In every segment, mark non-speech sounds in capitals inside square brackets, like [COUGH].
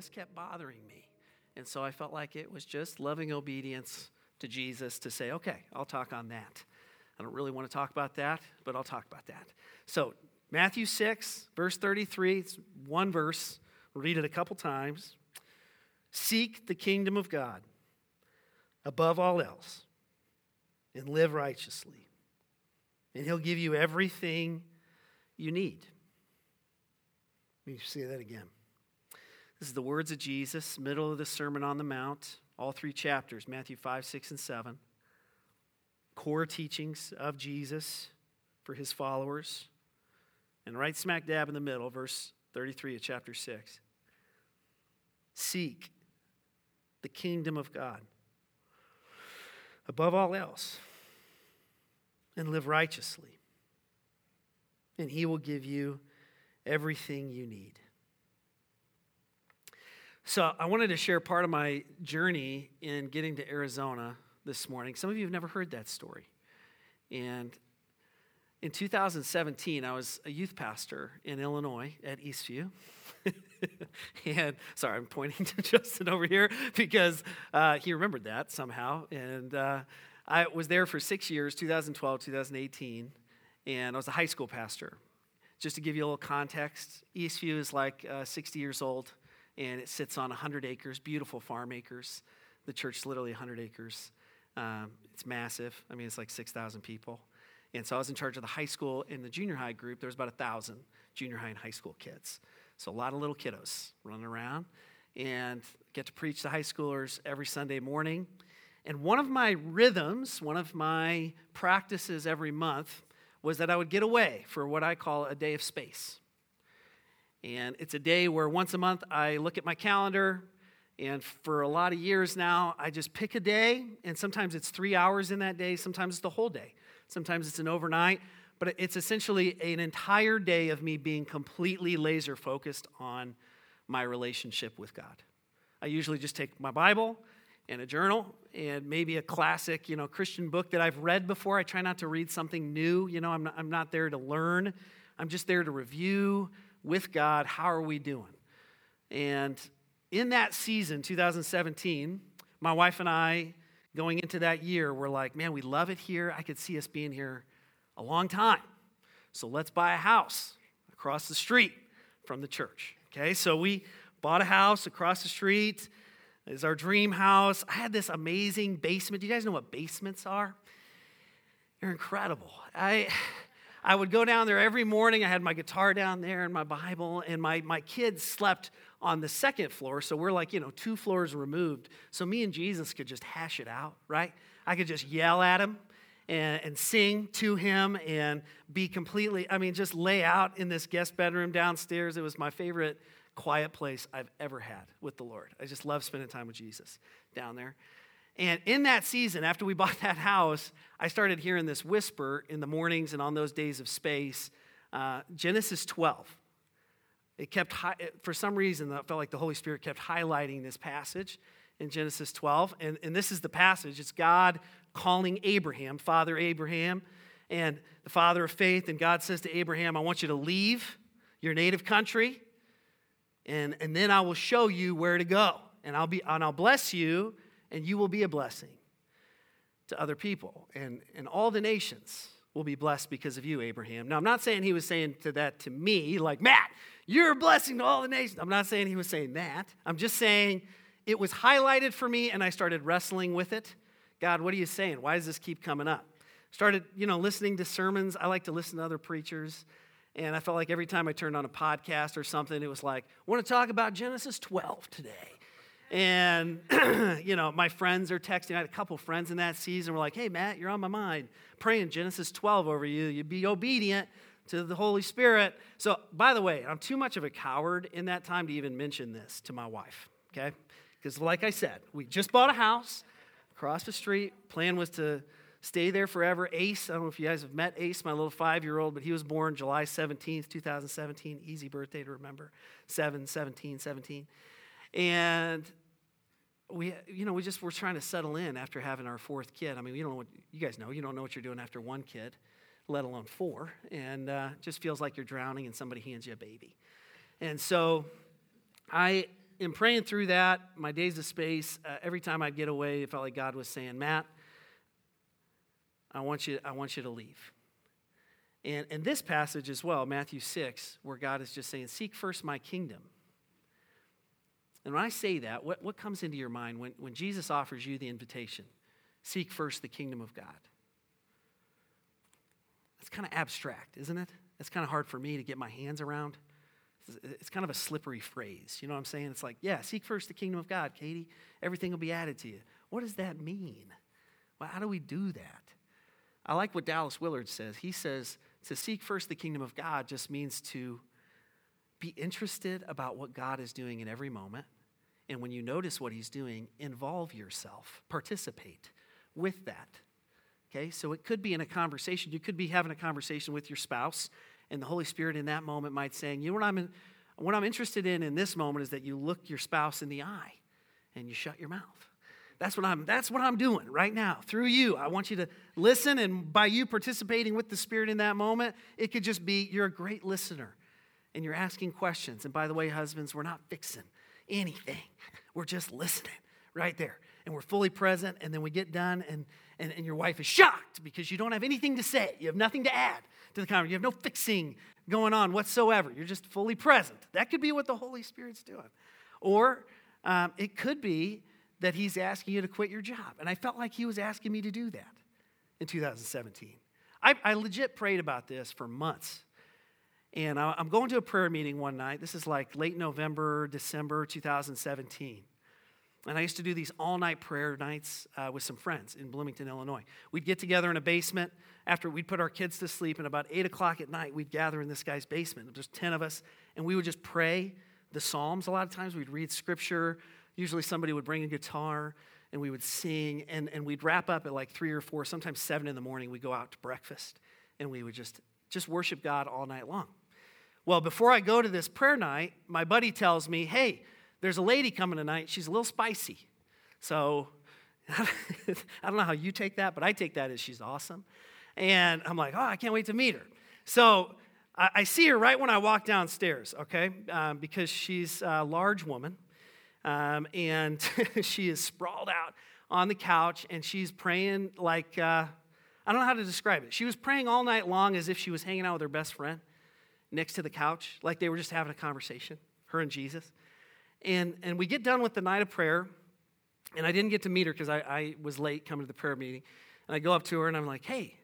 this kept bothering me. And so I felt like it was just loving obedience to Jesus to say, okay, I'll talk on that. I don't really want to talk about that, but I'll talk about that. So, Matthew 6, verse 33, it's one verse. We'll read it a couple times. Seek the kingdom of God above all else and live righteously, and He'll give you everything you need. Let me say that again. This is the words of Jesus, middle of the Sermon on the Mount, all three chapters Matthew 5, 6, and 7. Core teachings of Jesus for his followers. And right smack dab in the middle, verse 33 of chapter 6. Seek the kingdom of God above all else and live righteously, and he will give you everything you need. So, I wanted to share part of my journey in getting to Arizona this morning. Some of you have never heard that story. And in 2017, I was a youth pastor in Illinois at Eastview. [LAUGHS] and sorry, I'm pointing [LAUGHS] to Justin over here because uh, he remembered that somehow. And uh, I was there for six years 2012, 2018. And I was a high school pastor. Just to give you a little context, Eastview is like uh, 60 years old and it sits on 100 acres, beautiful farm acres. The church is literally 100 acres. Um, it's massive. I mean, it's like 6,000 people. And so I was in charge of the high school and the junior high group. There was about a 1,000 junior high and high school kids. So a lot of little kiddos running around and get to preach to high schoolers every Sunday morning. And one of my rhythms, one of my practices every month was that I would get away for what I call a day of space. And it's a day where once a month I look at my calendar, and for a lot of years now, I just pick a day, and sometimes it's three hours in that day, sometimes it's the whole day, sometimes it's an overnight, but it's essentially an entire day of me being completely laser focused on my relationship with God. I usually just take my Bible and a journal and maybe a classic, you know, Christian book that I've read before. I try not to read something new. You know, I'm not, I'm not there to learn. I'm just there to review, with God, how are we doing? And in that season, 2017, my wife and I, going into that year, were like, man, we love it here. I could see us being here a long time. So let's buy a house across the street from the church. Okay, so we bought a house across the street. Is our dream house. I had this amazing basement. Do you guys know what basements are? They're incredible. I I would go down there every morning. I had my guitar down there and my Bible, and my, my kids slept on the second floor. So we're like, you know, two floors removed. So me and Jesus could just hash it out, right? I could just yell at him and, and sing to him and be completely, I mean, just lay out in this guest bedroom downstairs. It was my favorite quiet place I've ever had with the Lord. I just love spending time with Jesus down there. And in that season, after we [LAUGHS] bought that house, I started hearing this whisper in the mornings and on those days of space uh, Genesis 12. It kept, for some reason, I felt like the Holy Spirit kept highlighting this passage in Genesis 12. And, and this is the passage it's God calling Abraham, Father Abraham, and the father of faith. And God says to Abraham, I want you to leave your native country, and, and then I will show you where to go. And I'll, be, and I'll bless you and you will be a blessing to other people. And, and all the nations will be blessed because of you, Abraham. Now, I'm not saying he was saying to that to me, like, Matt, you're a blessing to all the nations. I'm not saying he was saying that. I'm just saying it was highlighted for me and I started wrestling with it. God, what are you saying? Why does this keep coming up? Started, you know, listening to sermons. I like to listen to other preachers. And I felt like every time I turned on a podcast or something, it was like, I want to talk about Genesis 12 today. And, [CLEARS THROAT] you know, my friends are texting. I had a couple friends in that season. We're like, hey, Matt, you're on my mind. Praying Genesis 12 over you. You be obedient to the Holy Spirit. So, by the way, I'm too much of a coward in that time to even mention this to my wife, okay? Because, like I said, we just bought a house across the street. Plan was to stay there forever. Ace, I don't know if you guys have met Ace, my little five year old, but he was born July 17th, 2017. Easy birthday to remember 7, 17, 17. And we, you know, we just were trying to settle in after having our fourth kid. I mean, you don't know what, you guys know, you don't know what you're doing after one kid, let alone four. And uh, just feels like you're drowning and somebody hands you a baby. And so I, am praying through that, my days of space, uh, every time I'd get away, it felt like God was saying, Matt, I want you, I want you to leave. And, and this passage as well, Matthew 6, where God is just saying, Seek first my kingdom. And when I say that, what, what comes into your mind when, when Jesus offers you the invitation? Seek first the kingdom of God. That's kind of abstract, isn't it? That's kind of hard for me to get my hands around. It's kind of a slippery phrase. You know what I'm saying? It's like, yeah, seek first the kingdom of God, Katie. Everything will be added to you. What does that mean? Well, how do we do that? I like what Dallas Willard says. He says to seek first the kingdom of God just means to be interested about what God is doing in every moment. And when you notice what he's doing, involve yourself, participate with that. Okay, so it could be in a conversation. You could be having a conversation with your spouse, and the Holy Spirit in that moment might saying, "You know what I'm in, what I'm interested in in this moment is that you look your spouse in the eye, and you shut your mouth." That's what I'm that's what I'm doing right now through you. I want you to listen and by you participating with the Spirit in that moment, it could just be you're a great listener and you're asking questions. And by the way, husbands, we're not fixing anything. We're just listening right there. And we're fully present and then we get done and and, and your wife is shocked because you don't have anything to say. You have nothing to add to the conversation. You have no fixing going on whatsoever. You're just fully present. That could be what the Holy Spirit's doing. Or um, it could be that he's asking you to quit your job. And I felt like he was asking me to do that in 2017. I, I legit prayed about this for months. And I'm going to a prayer meeting one night. This is like late November, December 2017. And I used to do these all night prayer nights uh, with some friends in Bloomington, Illinois. We'd get together in a basement after we'd put our kids to sleep, and about 8 o'clock at night, we'd gather in this guy's basement. There's 10 of us, and we would just pray the Psalms. A lot of times we'd read scripture, Usually somebody would bring a guitar and we would sing, and, and we'd wrap up at like three or four, sometimes seven in the morning. We'd go out to breakfast and we would just, just worship God all night long. Well, before I go to this prayer night, my buddy tells me, hey, there's a lady coming tonight. She's a little spicy. So [LAUGHS] I don't know how you take that, but I take that as she's awesome. And I'm like, oh, I can't wait to meet her. So I, see her right when I walk downstairs, okay, um, because she's a large woman. Um, and [LAUGHS] she is sprawled out on the couch and she's praying like, uh, I don't know how to describe it. She was praying all night long as if she was hanging out with her best friend next to the couch, like they were just having a conversation, her and Jesus. And, and we get done with the night of prayer, and I didn't get to meet her because I, I was late coming to the prayer meeting. And I go up to her and I'm like, hey,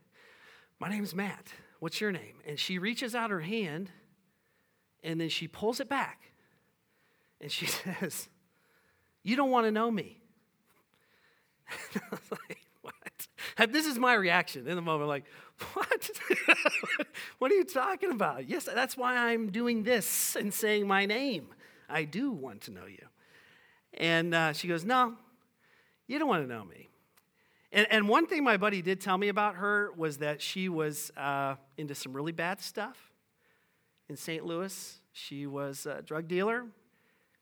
my name's Matt. What's your name? And she reaches out her hand and then she pulls it back and she [LAUGHS] says, you don't want to know me. like, what? This is my reaction in the moment. Like, what? [LAUGHS] what are you talking about? Yes, that's why I'm doing this and saying my name. I do want to know you. And uh, she goes, No, you don't want to know me. And, and, one thing my buddy did tell me about her was that she was uh, into some really bad stuff in St. Louis. She was a drug dealer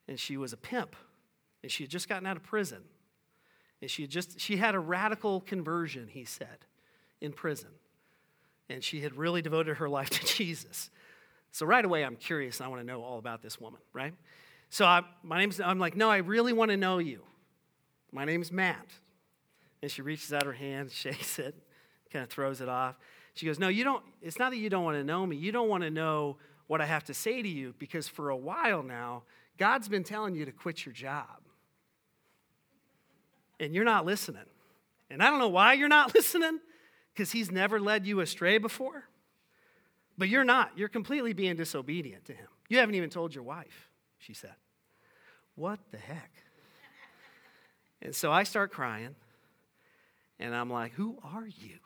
and she was a pimp and she had just gotten out of prison. And she had just she had a radical conversion, he said, in prison. And she had really devoted her [LAUGHS] life to Jesus. So right away, I'm curious. I want to know all about this woman, right? So I, my name's, I'm like, no, I really want to know you. My name's Matt. And she reaches out her hand, [LAUGHS] shakes it, kind of throws it off. She goes, no, you don't, it's not that you don't want to know me. You don't want to know what I have to say to you because for a while now, God's been telling you to quit your job and you're not listening. And I don't know why you're not [LAUGHS] listening, because He's never led you astray before. But you're not. You're completely being disobedient to Him. You haven't even told your wife, she said. What the heck? And so I start crying, and I'm like, Who are you?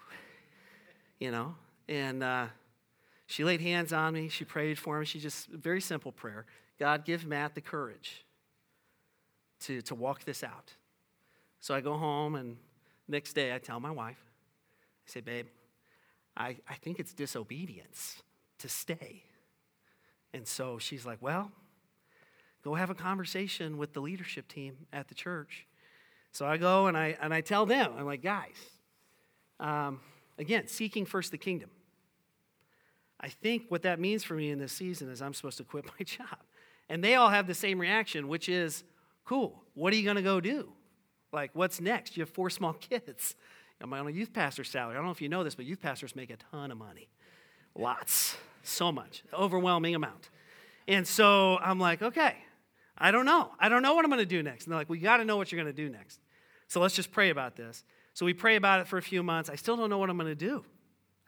You know? And uh, she laid hands on me. She prayed for me. She just, very simple prayer God, give Matt the courage to, to walk this out. So I go home, and next day I tell my wife, I say, babe, I, I think it's disobedience to stay. And so she's like, well, go have a conversation with the leadership team at the church. So I go and I, and I tell them, I'm like, guys, um, again, seeking first the kingdom. I think what that means for me in this season is I'm supposed to quit [LAUGHS] my job. And they all have the same reaction, which is, cool, what are you going to go do? Like, what's next? You have four small [LAUGHS] kids. I'm on a youth pastor salary. I don't know if you know this, but youth pastors make a ton of money. Lots. So much. Overwhelming amount. And so I'm like, okay, I don't know. I don't know what I'm going to do next. And they're like, you got to know what you're going to do next. So let's just pray about this. So we pray about it for a few months. I still don't know what I'm going to do.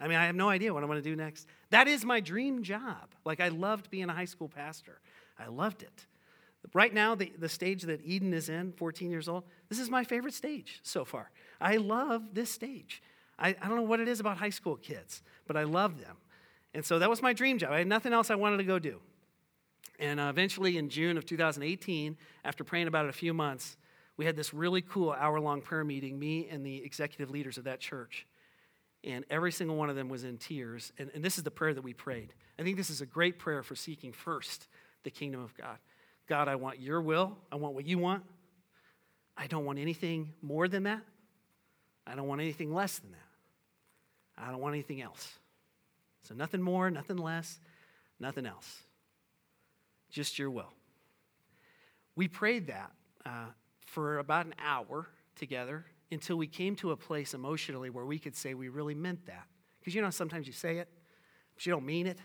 I mean, I have no idea what I'm going to do next. That is my dream job. Like, I loved being a high school pastor, I loved it. Right now, the, the stage that Eden is in, 14 years old, this is my favorite stage so far. I love this stage. I, I don't know what it is about high school kids, but I love them. And so that was my dream job. I had nothing else I wanted to go do. And uh, eventually, in June of 2018, after praying about it a few months, we had this really cool hour long prayer meeting, me and the executive leaders of that church. And every single one of them was in tears. And, and this is the prayer that we prayed. I think this is a great prayer for seeking first the kingdom of God. God, I want your will. I want what you want. I don't want anything more than that. I don't want anything less than that. I don't want anything else. So, nothing more, nothing less, nothing else. Just your will. We prayed that uh, for about an hour together until we came to a place emotionally where we could say we really meant that. Because you know, sometimes you say it, but you don't mean it.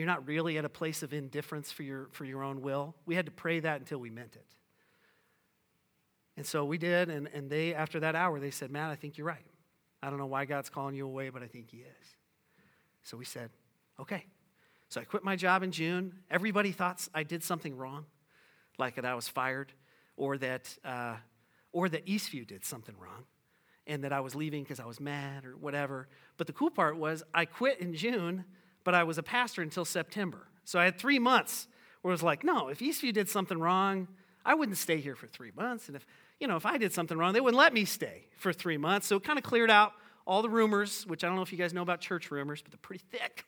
You're not really at a place of indifference for your, for your own will. We had to pray that until we meant it. And so we did, and, and they, after that hour, they said, Matt, I think you're right. I don't know why God's calling you away, but I think He is. So we said, okay. So I quit my job in June. Everybody thought I did something wrong, like that I was fired or that, uh, or that Eastview did something wrong and that I was leaving because I was mad or whatever. But the cool part was I quit in June, but I was a pastor until September. So I had three months where it was like, no, if Eastview did something wrong, I wouldn't stay here for three months. And if, you know, if I did something wrong, they wouldn't let me stay for three months. So it kind of cleared out all the rumors, which I don't know if you guys know about church rumors, but they're pretty thick.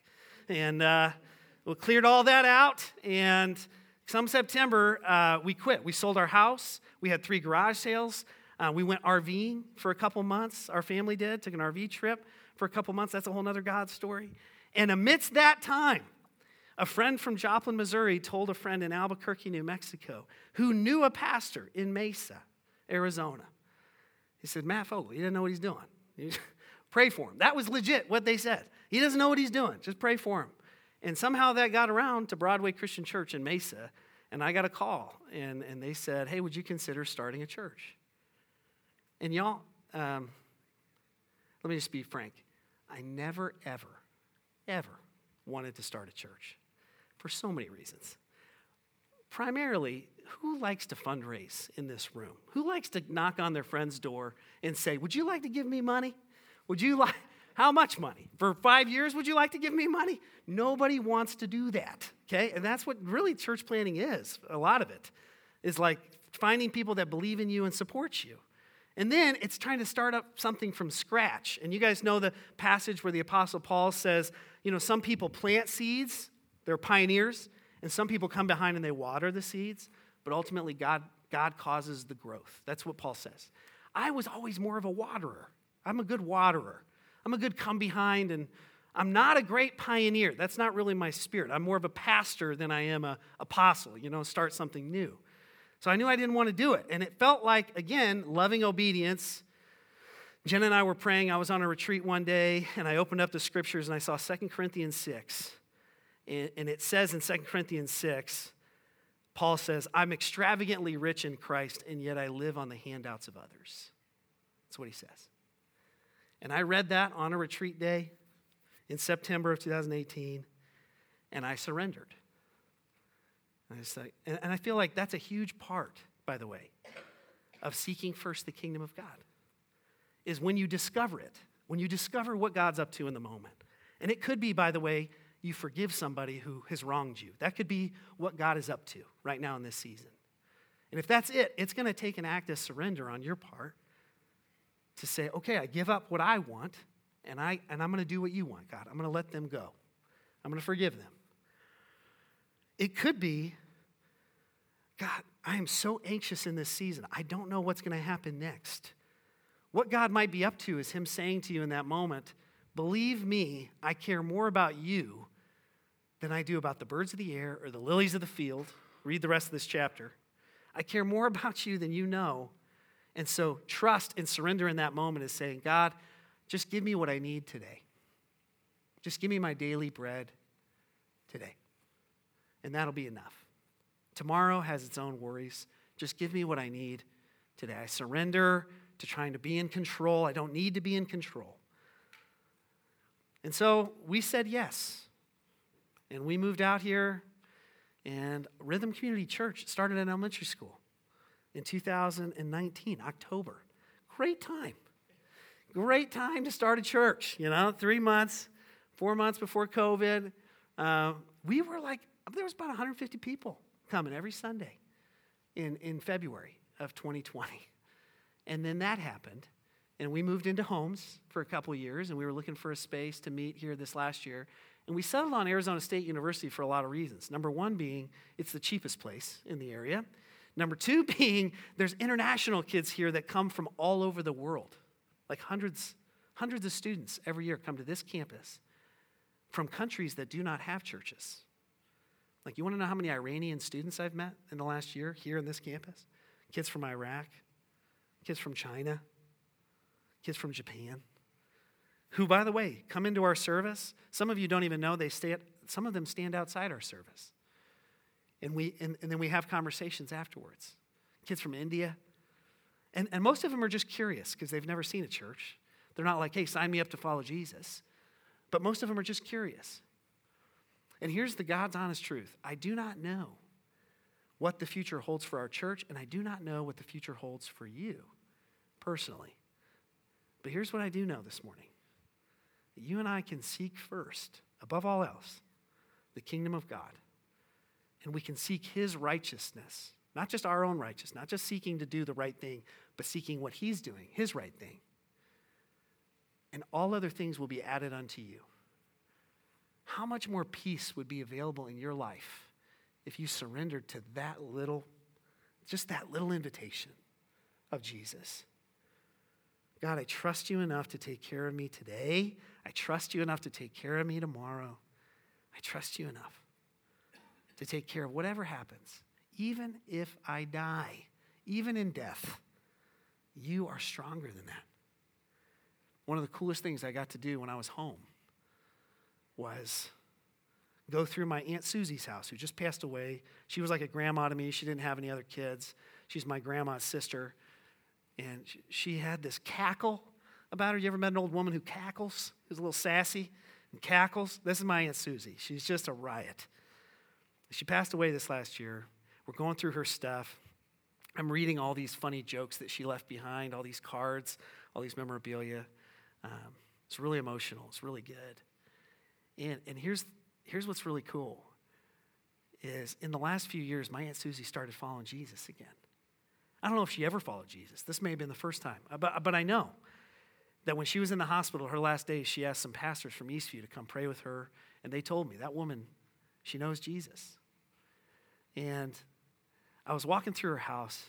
And uh, we cleared all that out. And some September, uh, we quit. We sold our house. We had three garage sales. Uh, we went RVing for a couple months. Our family did, took an RV trip for a couple months. That's a whole other God story. And amidst that time, a friend from Joplin, Missouri told a friend in Albuquerque, New Mexico, who knew a pastor in Mesa, Arizona. He said, Matt Fogel, he didn't know what he's doing. [LAUGHS] pray for him. That was legit what they said. He doesn't know what he's doing. Just pray for him. And somehow that got around to Broadway Christian Church in Mesa, and I got a call, and, and they said, Hey, would you consider starting a church? And y'all, um, let me just be frank. I never, ever, ever wanted to start a church for so many reasons. Primarily, who likes to fundraise in this room? Who likes to knock on their friend's door and say, Would you like to give me money? Would you like, [LAUGHS] how much money? For five years, would you like to give me money? Nobody wants to do that, okay? And that's what really church planning is. A lot of it is like finding people that believe in you and support you. And then it's trying to start up something from scratch. And you guys know the passage where the Apostle Paul says, you know, some people plant seeds, they're pioneers, and some people come behind and they water the seeds, but ultimately God, God causes the growth. That's what Paul says. I was always more of a waterer. I'm a good waterer. I'm a good come behind, and I'm not a great pioneer. That's not really my spirit. I'm more of a pastor than I am a apostle, you know, start something new. So I knew I didn't want to do it. And it felt like, again, loving obedience. Jen and I were praying. I was on a retreat one day, and I opened up the scriptures and I saw 2 Corinthians 6. And it says in 2 Corinthians 6, Paul says, I'm extravagantly rich in Christ, and yet I live on the handouts of others. That's what he says. And I read that on a retreat day in September of 2018, and I surrendered. And I, say, and I feel like that's a huge part, by the way, of seeking first the kingdom of God, is when you discover it, when you discover what God's up to in the moment. And it could be, by the way, you forgive somebody who has wronged you. That could be what God is up to right now in this season. And if that's it, it's going to take an act of surrender on your part to say, okay, I give up what I want, and, I, and I'm going to do what you want, God. I'm going to let them go. I'm going to forgive them. It could be, God, I am so anxious in this season. I don't know what's going to happen next. What God might be up to is Him saying to you in that moment, Believe me, I care more about you than I do about the birds of the air or the lilies of the field Read the rest of this chapter. I care more [LAUGHS] about you than you know. And so, trust and surrender in that moment is saying, God, just give me what I need today. Just give me my daily bread today. And that'll be enough. Tomorrow has its own worries. Just give me what I need today. I surrender to trying to be in control. I don't need to be in control. And so we said yes. And we moved out here, and Rhythm Community Church started an elementary school in 2019, October. Great time. Great time to start a church, you know, three months, four months before COVID. Uh, we were like, there was about 150 people coming every Sunday in, in February of 2020. And then that happened. And we moved into homes for a couple years, and we were looking for a space to meet here this last year. And we settled on Arizona State University for a lot of reasons. Number one being it's the cheapest place in the area. Number two [LAUGHS] being there's international kids here that come from all over the world. Like hundreds, hundreds of students every year come to this campus from countries that do not have churches. Like, you want to know how many Iranian students I've met in the last year here in this campus? Kids from Iraq, kids from China, kids from Japan, who, by the way, come into our service. Some of you don't even know they stay, at, some of them stand outside our service. And, we, and, and then we have conversations afterwards. Kids from India. And, and most of them are just curious because they've never seen a church. They're not like, hey, sign me up to follow Jesus. But most of them are just curious. And here's the God's honest truth I do not know what the future holds for our church, and I do not know what the future holds for you personally. But here's what I do know this morning that you and I can seek first, above all else, the kingdom of God. And we can seek his righteousness, not just our own righteousness, not just seeking to do the right thing, but seeking what he's doing, his right thing. And all other things will be added unto you. How much more peace would be available in your life if you surrendered to that little, just that little invitation of Jesus? God, I trust you enough to take care of me today. I trust you enough to take care of me tomorrow. I trust you enough to take care of whatever happens, even if I die, even in death. You are stronger than that. One of the coolest things I got to do when I was home was go through my Aunt Susie's house, who just passed away. She was like a grandma to me. She didn't have any other kids. She's my grandma's sister. And she had this cackle about her. You ever met an old woman who cackles? Who's a little sassy and cackles? This is my Aunt Susie. She's just a riot. She passed away this last year. We're going through her stuff. I'm reading all these funny jokes that she left behind, all these cards, all these memorabilia. Um, it's really emotional. It's really good. And, and here's, here's what's really cool is in the last few years, my Aunt Susie started following Jesus again. I don't know if she ever followed Jesus. This may have been the first time. Uh, but, but I know that when she was in the hospital, her last days, she asked some pastors from Eastview to come pray with her. And they told me that woman, she knows Jesus. And I was walking through her house,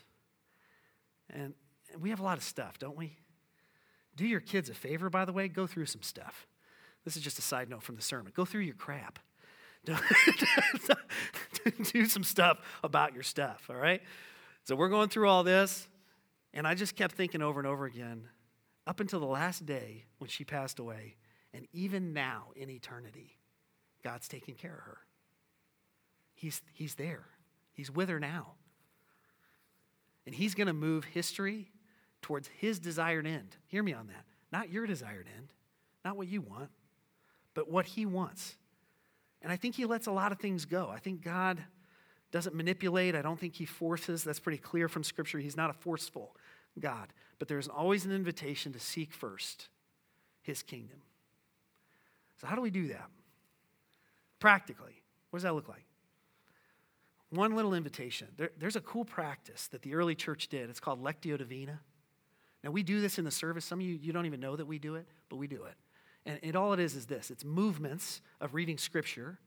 and, and we have a lot of stuff, don't we? Do your kids a favor, by the way, go through some stuff. This is just a side note from the sermon. Go through your crap. [LAUGHS] Do some stuff about your stuff, all right? So we're going through all this, and I just kept thinking over and over again up until the last day when she passed away, and even now in eternity, God's taking care of her. He's, he's there, He's with her now. And He's going to move history towards His desired end. Hear me on that. Not your desired end, not what you want, but what He wants. And I think He lets a lot of things go. I think God doesn't manipulate. I don't think he forces. That's pretty clear from Scripture. He's not a forceful God. But there's always an invitation to seek first his kingdom. So, how do we do that? Practically, what does that look like? One little invitation. There, there's a cool practice that the early church did. It's called Lectio Divina. Now, we do this in the service. Some of you, you don't even know that we do it, but we do it. And, and all it is is this it's movements of reading Scripture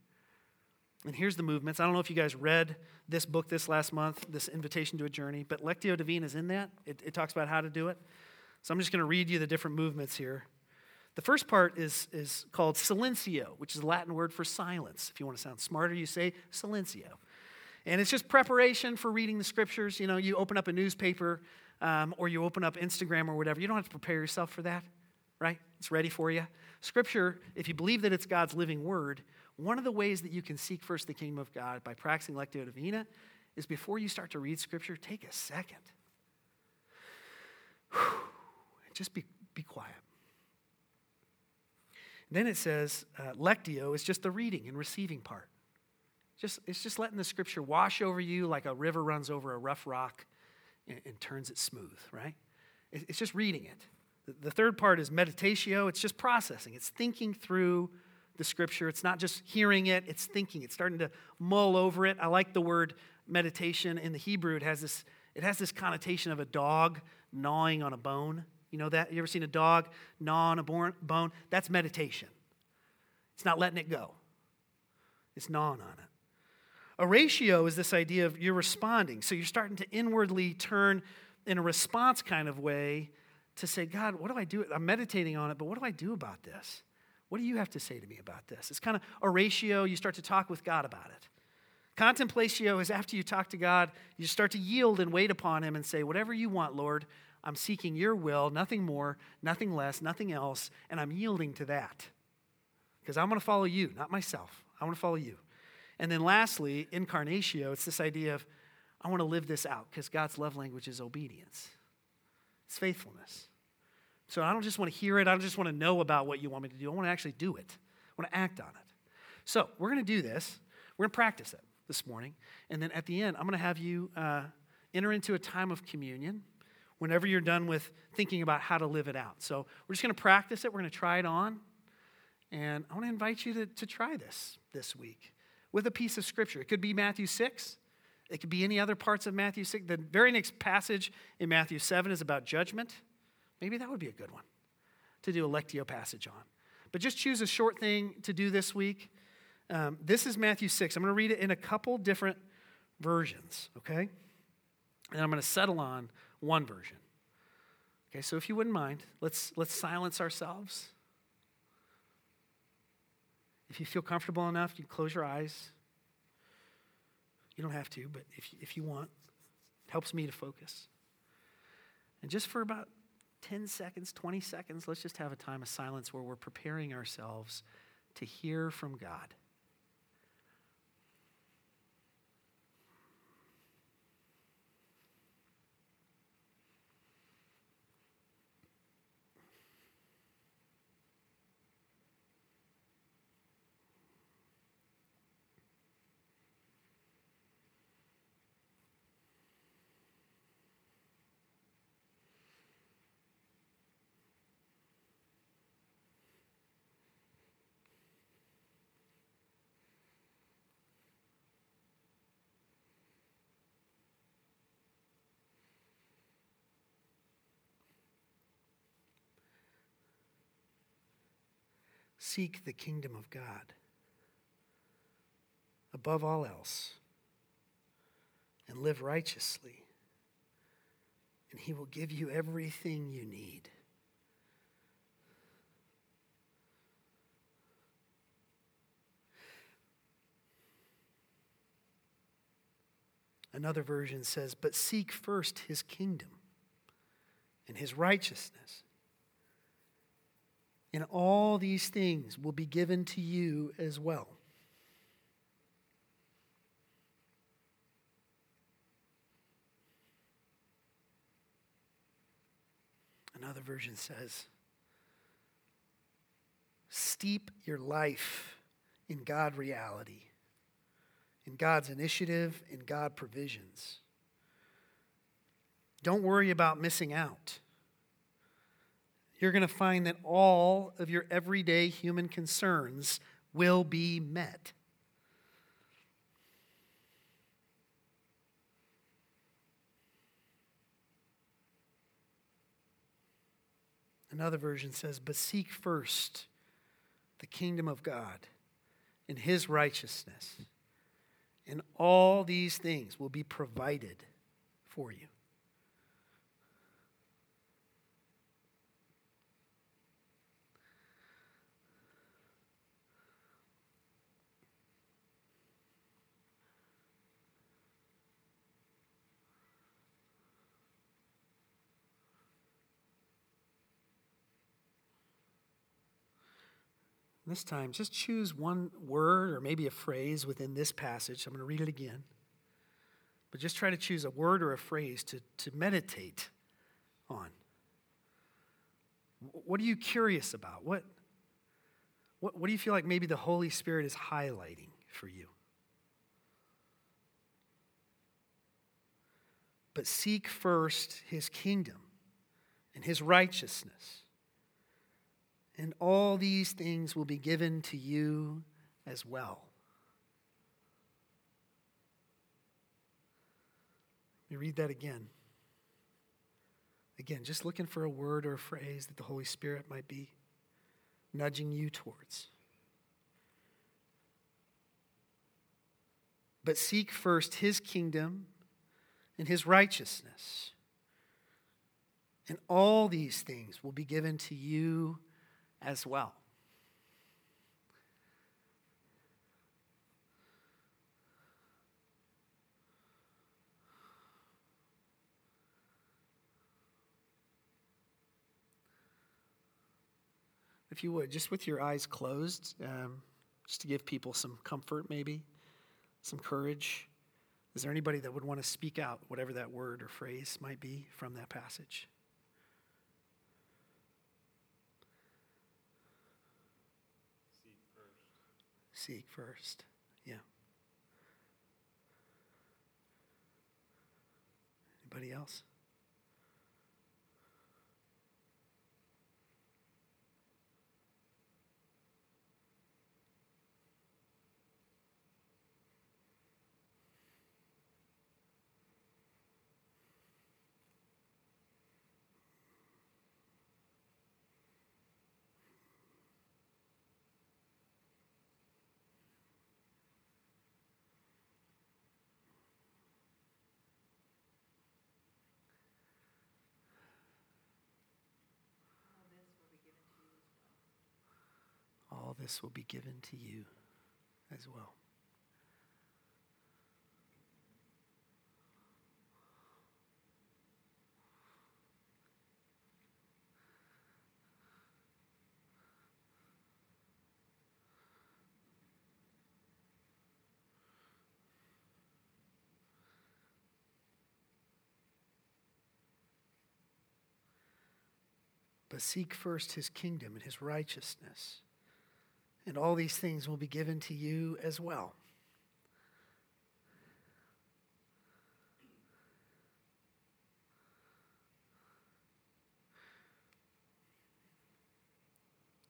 and here's the movements. I don't know if you guys read this book this last month, this invitation to a journey, but Lectio Divina is in that. It, it talks about how to do it. So I'm just going to read you the different movements here. The first part is, is called silencio, which is a Latin word for silence. If you want to sound smarter, you say silencio. And it's just preparation for reading the scriptures. You know, you open up a newspaper um, or you open up Instagram or whatever. You don't have to prepare yourself for that, right? It's ready for you. Scripture, if you believe that it's God's living word, one of the ways that you can seek first the kingdom of God by practicing Lectio Divina is before you start to read Scripture, take a second. Just be, be quiet. Then it says, uh, Lectio is just the reading and receiving part. Just, it's just letting the Scripture wash over you like a river runs over a rough rock and, and turns it smooth, right? It, it's just reading it. The, third part is meditatio, it's just processing, it's thinking through the scripture. It's not just hearing it, it's thinking. It's starting to mull over it. I like the word meditation in the Hebrew. It has this, it has this connotation of a dog gnawing on a bone. You know that? You ever seen a dog gnaw on a bone? That's meditation. It's not letting it go, it's gnawing on it. Oratio is this idea of you're responding. So you're starting to inwardly turn in a response kind of way to say, God, what do I do? I'm meditating on it, but what do I do about this? What do you have to say to me about this? It's kind of oratio. You start to talk with God about it. Contemplatio is after you talk to God, you start to yield and wait upon Him and say, Whatever you want, Lord, I'm seeking your will, nothing more, nothing less, nothing else, and I'm yielding to that. Because I'm going to follow you, not myself. I want to follow you. And then lastly, incarnatio, it's this idea of I want to live this out because God's love language is obedience, it's faithfulness. So I don't just want to hear it. I don't just want to know about what you want me to do. I want to actually do it. I want to act on it. So we're going to do this. We're going to practice it this morning. And then at the end, I'm going to have you uh, enter into a time of communion whenever you're done with thinking about how to live it out. So we're just going to practice it. We're going to try it on. And I want to invite you to, to try this this week with a piece of scripture. It could be Matthew 6. It could be any other parts of Matthew 6. The very next passage in Matthew 7 is about judgment. Maybe that would be a good one to do a Lectio passage on. But just choose a short thing to do this week. Um, this is Matthew 6. I'm going to read it in a couple different versions, okay? And I'm going to settle on one version. Okay, so if you wouldn't mind, let's, let's silence ourselves. If you feel comfortable enough, you close your eyes. You don't have to, but if, if you want, it helps me to focus. And just for about 10 seconds, 20 seconds, let's just have a time of silence where we're preparing ourselves to hear from God. Seek the kingdom of God above all else and live righteously, and He will give you everything you need. Another version says, But seek first his kingdom and his righteousness, and all these things will be given to you as well. Another version says, steep your life in God reality, in God's initiative, in God provisions. Don't worry about missing out you're going to find that all of your everyday human concerns will be met. Another version says, But seek first the kingdom of God and his righteousness, and all these things will be provided for you. This time, just choose one word or maybe a phrase within this passage. I'm going to read it again. But just try to choose a word or a phrase to, to meditate on. What are you curious about? What, what, what do you feel like maybe the Holy Spirit is highlighting for you? But seek first his kingdom and his righteousness. And all these things will be given to you as well. Let me read that again. Again, just looking for a word or a phrase that the Holy Spirit might be nudging you towards. But seek first his kingdom and his righteousness. And all these things will be given to you as well. If you would, just with your eyes closed, um, just to give people some comfort, maybe, some courage. Is there anybody that would want to speak out, whatever that word or phrase might be from that passage? Seek first. Yeah. Anybody else? All this will be given to you as well. But seek first his kingdom and his righteousness, and all these things will be given to you as well.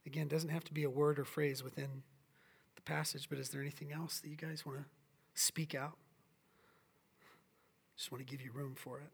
Again, doesn't have to be a word or phrase within the passage, but is there anything else that you guys want to speak out? Just want to give you room for it.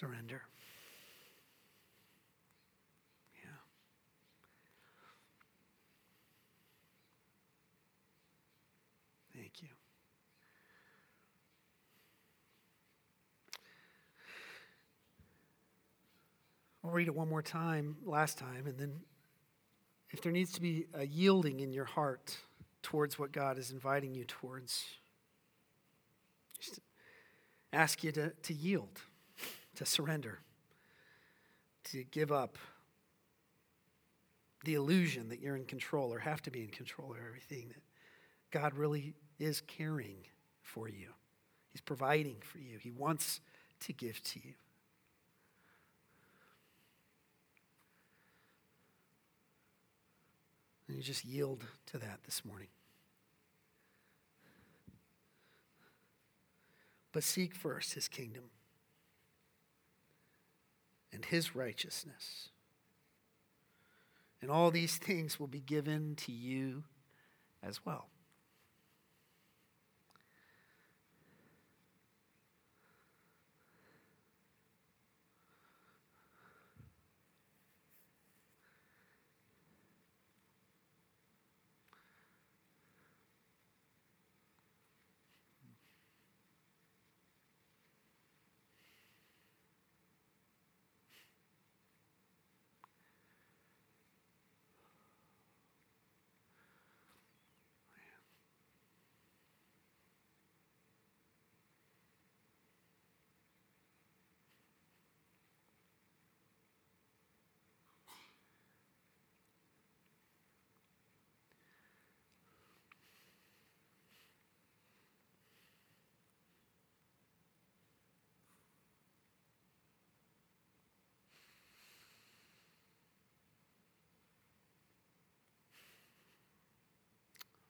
Surrender. Yeah. Thank you. I'll read it one more time, last time, and then if there needs to be a yielding in your heart towards what God is inviting you towards, just ask you to, to yield to surrender, to give up the illusion that you're in control or have to be in control of everything, that God really is caring for you. He's providing for you, He wants to give to you. And you just yield to that this morning. But seek first his kingdom and his righteousness. And all these things will be given to you as well.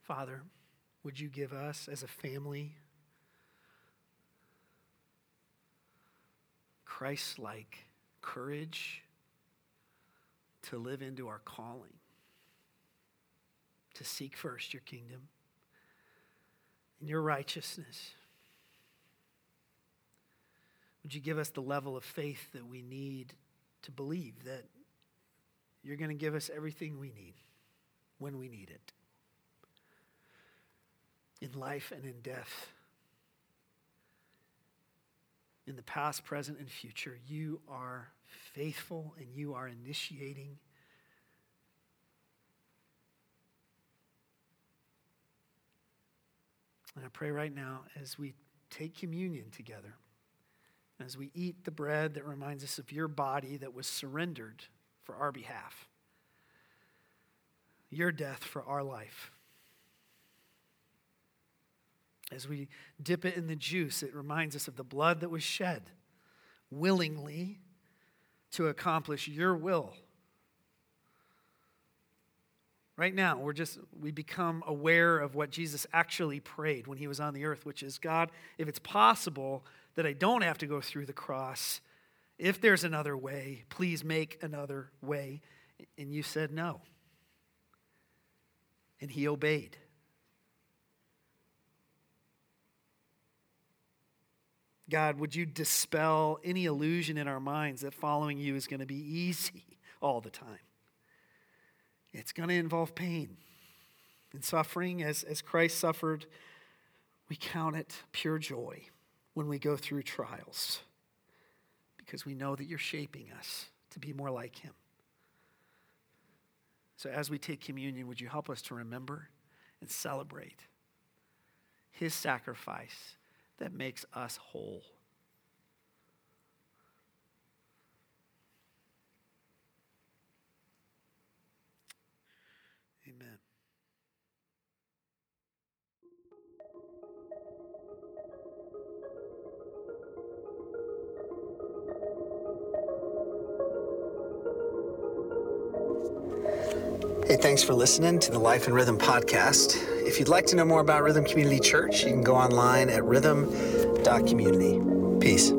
Father, would you give us as a family Christ like courage to live into our calling, to seek first your kingdom and your righteousness? Would you give us the level of faith that we need to believe that you're going to give us everything we need when we need it? In life and in death. In the past, present, and future, you are faithful and you are initiating. And I pray right now as we take communion together, as we eat the bread that reminds us of your body that was surrendered for our behalf, your death for our life. As we dip it in the juice, it reminds us of the blood that was shed willingly to accomplish your will. Right now, we're just, we become aware of what Jesus actually prayed when he was on the earth, which is God, if it's possible that I don't have to go through the cross, if there's another way, please make another way. And you said no. And he obeyed. God, would you dispel any illusion in our minds that following you is going to be easy [LAUGHS] all the time? It's going to involve pain and suffering. As, as Christ suffered, we count it pure joy when we go through trials because we know that you're shaping us to be more like Him. So, as we take communion, would you help us to remember and celebrate His sacrifice? That makes us whole. Amen. Hey, thanks for listening to the Life and Rhythm podcast. If you'd like to know more about Rhythm Community Church, you can go online at rhythm.community. Peace.